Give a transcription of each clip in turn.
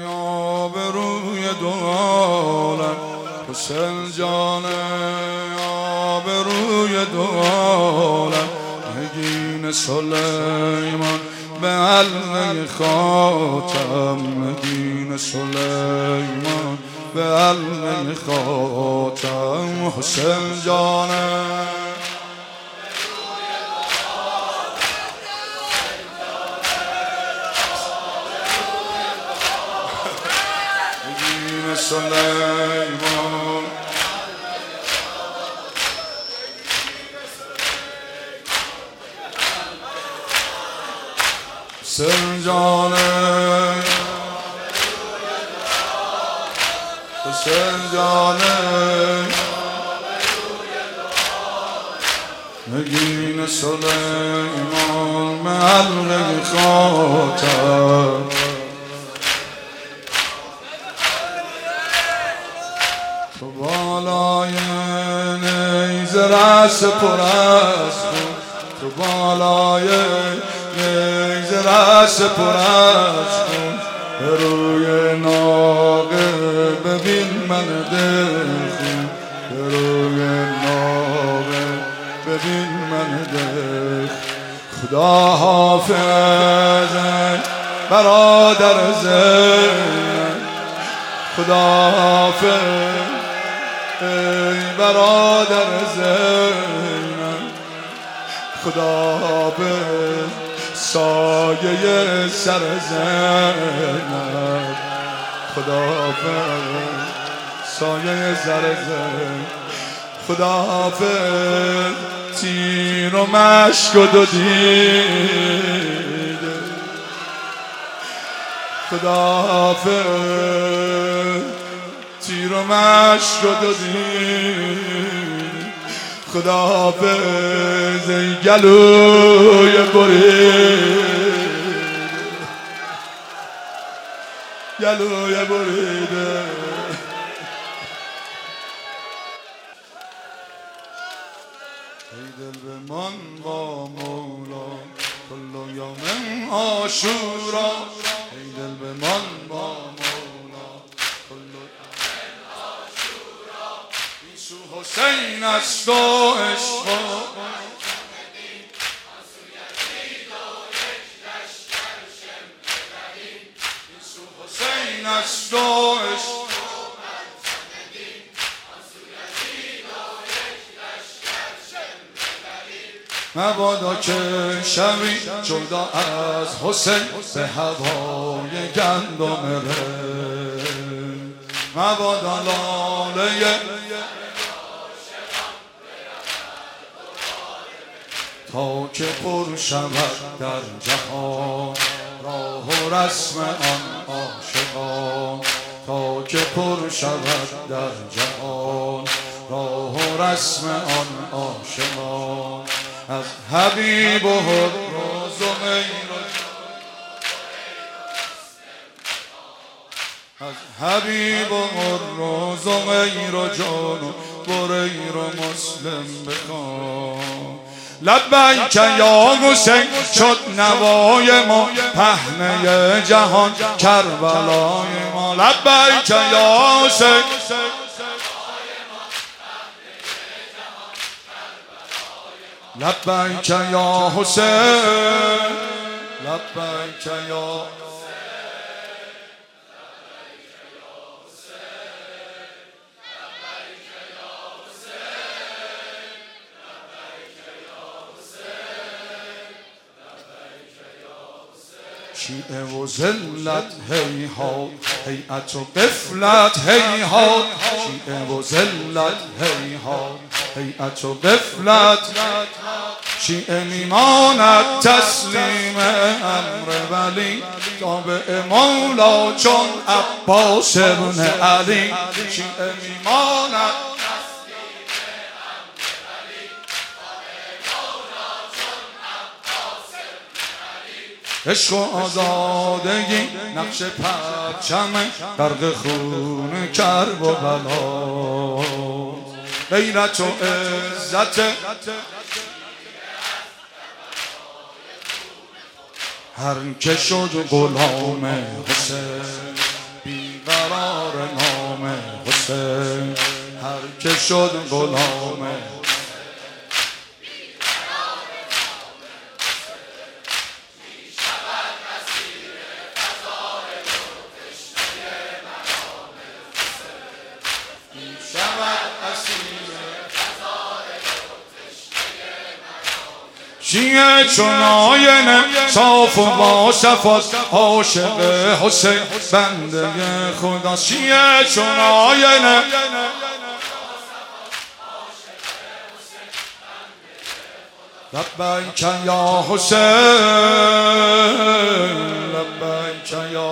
یا به روی دو عالم حسین جان به روی دو نگین سلیمان به علم خاتم نگین سلیمان به علم خاتم حسین جانم سلیمان سنجانه سنجانه نگین سلیمان محل خاطر نیز رس پر از تو بالای نیز رس پر از به روی ناقه ببین من دل روی ناقه ببین من دل خدا حافظ برادر زین. خدا حافظ. ای برادر زینم خدا به سایه سر زینم خدا به سایه سر زینم خدا به تیر و مشک و دو خدا تیر و مشک رو دادی. خدا ای گلوی برید گلوی بریده ای دل به من با مولا کل یوم آشورا ای دل به من حسین است و عشق حسین است و مبادا که شوی جدا از حسین به هوای گندم ره مبادا لاله تا که پر شود در جهان راه و رسم آن عاشقان. تا که پر شود در جهان راه و رسم آن عاشقان. از حبیب و روز و از حبیب و روز و غیر و جان و بریر و مسلم بکن لبیک یا حسین شد نوای ما پهنه جهان کربلای ما. لبیک یا حسین. لبیک یا حسین. لبیک یا شیعه و زلت هی ها هیئت و قفلت هی ها. شیعه و زلت هی ها هیئت و قفلت شیعه میماند تسلیم امر ولی تابع مولا چون عباس ابن علی. شیعه میماند عشق و آزادگی نقش پرچم غرق خون کرب و بلا. غیرت و عزت هر که شد غلام حسین بیقرار نام حسین. هر که شد غلام شیعه چون آینه صاف و با صفات عاشق حسین بنده خدا. شیعه چون آینه. لبیک یا حسین لبیک یا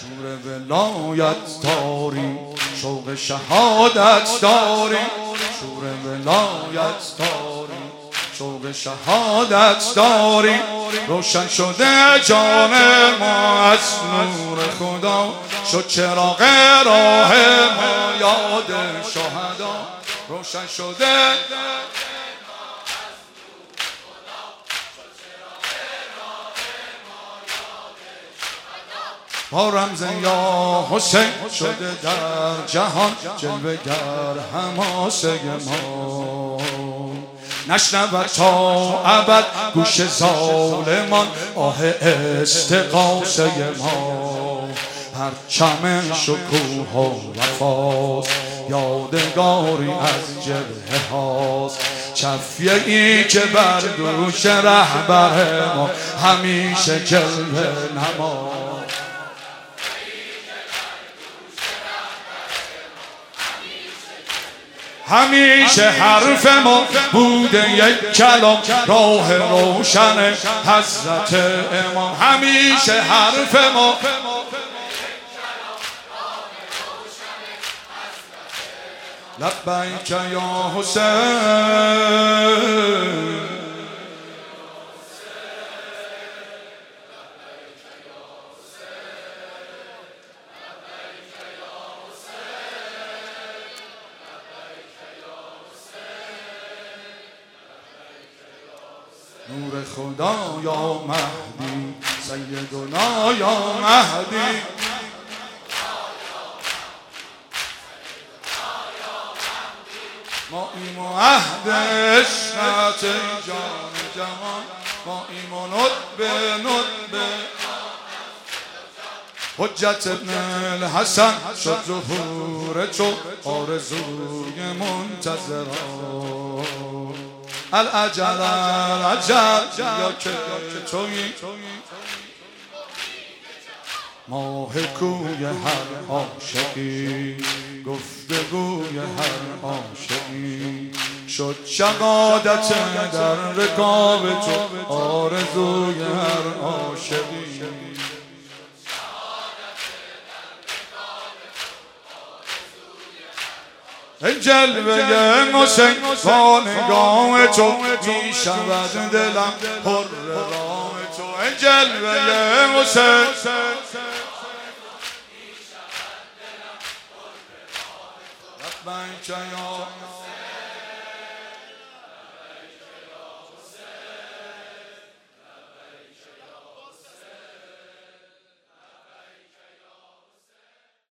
شور ولایت داری شوق شهادت داری. شور ولایت داری شوق شهادت داری. روشن شده جان ما از نور خدا شد چراغ راه ما یاد شهدا. روشن شده با رمز یا حسین شده در جهان جلوه گر هماسه ما. نشنود تا ابد گوش ظالمان آه استقاسه ما. هر چمن شکوه و وفاست یادگاری از جبه هاست. چفیه ای که بر دوش رهبر ما همیشه جلوه نما همیشه حرف ما بوده یک کلام. راه روشن حضرت امام. همیشه حرف ما لبیک یا حسین. نور خدا یا مهدی سیدنا یا مهدی. ما ایمان عهد عشقت جان جهان. ما ایمان به ندبه حجت ابن الحسن شد ظهور چو آرزوی منتظران. العجل العجل یا که توی ماه کوی هر عاشقی گفتگوی هر عاشقی شد شقادت در رکاب تو آرزوی هر عاشقی جلوه حسین با نگاه تو می شود دلم پر راه تو جلوه حسین لبیک یا